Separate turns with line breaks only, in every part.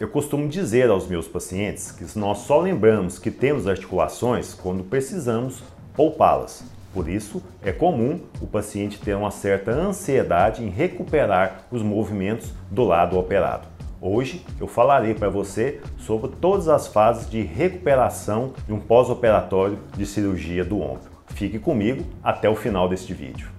Eu costumo dizer aos meus pacientes que nós só lembramos que temos articulações quando precisamos poupá-las. Por isso, é comum o paciente ter uma certa ansiedade em recuperar os movimentos do lado operado. Hoje eu falarei para você sobre todas as fases de recuperação de um pós-operatório de cirurgia do ombro. Fique comigo até o final deste vídeo.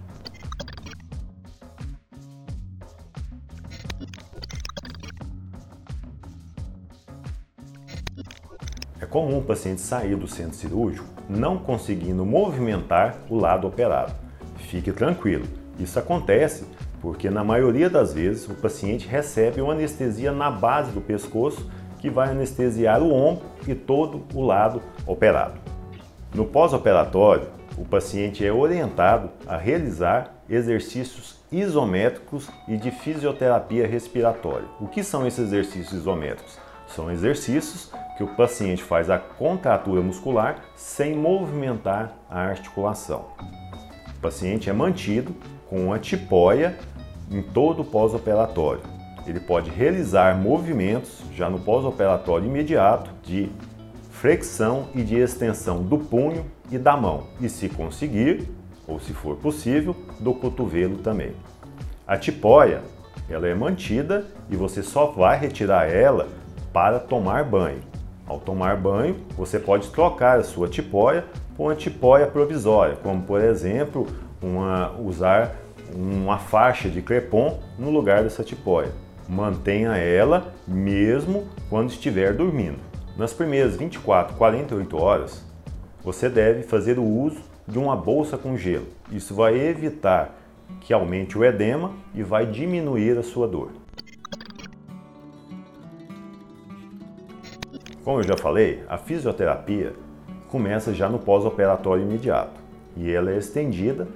É comum o paciente sair do centro cirúrgico não conseguindo movimentar o lado operado. Fique tranquilo, isso acontece porque na maioria das vezes o paciente recebe uma anestesia na base do pescoço que vai anestesiar o ombro e todo o lado operado. No pós-operatório, o paciente é orientado a realizar exercícios isométricos e de fisioterapia respiratória. O que são esses exercícios isométricos? São exercícios que o paciente faz a contratura muscular sem movimentar a articulação. O paciente é mantido com uma tipóia em todo o pós-operatório. Ele pode realizar movimentos já no pós-operatório imediato de flexão e de extensão do punho e da mão, e se conseguir, ou se for possível, do cotovelo também. A tipóia, ela é mantida e você só vai retirar ela para tomar banho. Ao tomar banho, você pode trocar a sua tipóia por uma tipóia provisória, como por exemplo, uma, usar uma faixa de crepom no lugar dessa tipóia. Mantenha ela mesmo quando estiver dormindo. Nas primeiras 24, 48 horas, você deve fazer o uso de uma bolsa com gelo. Isso vai evitar que aumente o edema e vai diminuir a sua dor. Como eu já falei, a fisioterapia começa já no pós-operatório imediato e ela é estendida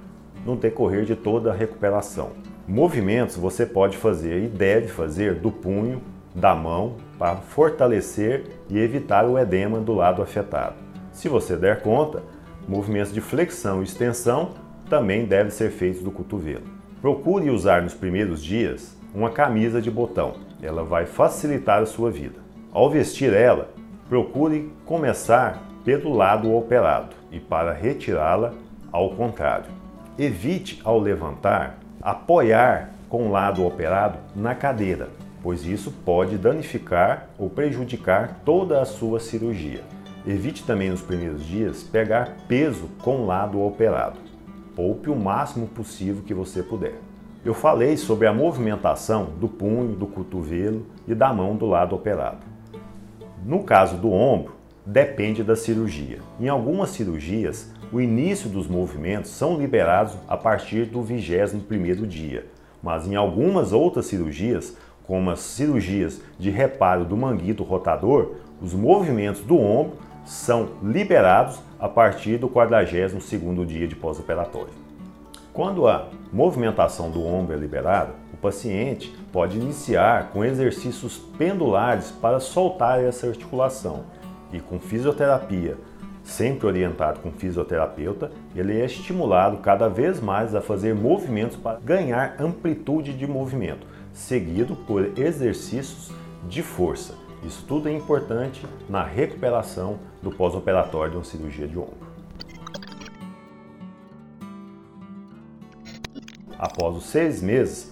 no decorrer de toda a recuperação. Movimentos você pode fazer e deve fazer do punho, da mão, para fortalecer e evitar o edema do lado afetado. Se você der conta, movimentos de flexão e extensão também devem ser feitos do cotovelo. Procure usar nos primeiros dias uma camisa de botão, ela vai facilitar a sua vida. Ao vestir ela, procure começar pelo lado operado e para retirá-la ao contrário. Evite, ao levantar, apoiar com o lado operado na cadeira, pois isso pode danificar ou prejudicar toda a sua cirurgia. Evite também nos primeiros dias pegar peso com o lado operado. Poupe o máximo possível que você puder. Eu falei sobre a movimentação do punho, do cotovelo e da mão do lado operado. No caso do ombro, depende da cirurgia. Em algumas cirurgias, o início dos movimentos são liberados a partir do 21º dia, mas em algumas outras cirurgias, como as cirurgias de reparo do manguito rotador, os movimentos do ombro são liberados a partir do 42º dia de pós-operatório. Quando a movimentação do ombro é liberada, o paciente pode iniciar com exercícios pendulares para soltar essa articulação e com fisioterapia sempre orientado com fisioterapeuta, ele é estimulado cada vez mais a fazer movimentos para ganhar amplitude de movimento, seguido por exercícios de força. Isso tudo é importante na recuperação do pós-operatório de uma cirurgia de ombro. Após os seis meses,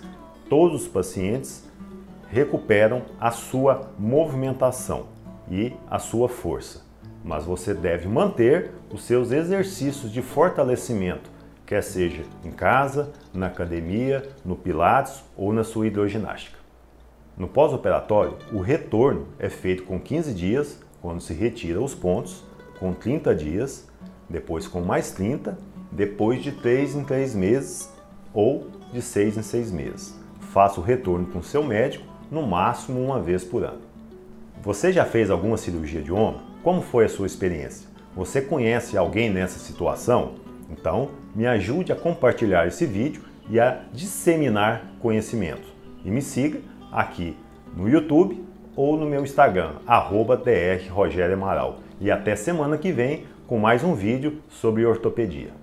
todos os pacientes recuperam a sua movimentação e a sua força mas você deve manter os seus exercícios de fortalecimento, quer seja em casa, na academia, no pilates ou na sua hidroginástica. No pós-operatório, o retorno é feito com 15 dias, quando se retira os pontos, com 30 dias, depois com mais 30, depois de 3 em 3 meses ou de 6 em 6 meses. Faça o retorno com seu médico no máximo uma vez por ano. Você já fez alguma cirurgia de ombro? Como foi a sua experiência? Você conhece alguém nessa situação? Então, me ajude a compartilhar esse vídeo e a disseminar conhecimento. E me siga aqui no YouTube ou no meu Instagram, arroba Amaral. E até semana que vem com mais um vídeo sobre ortopedia.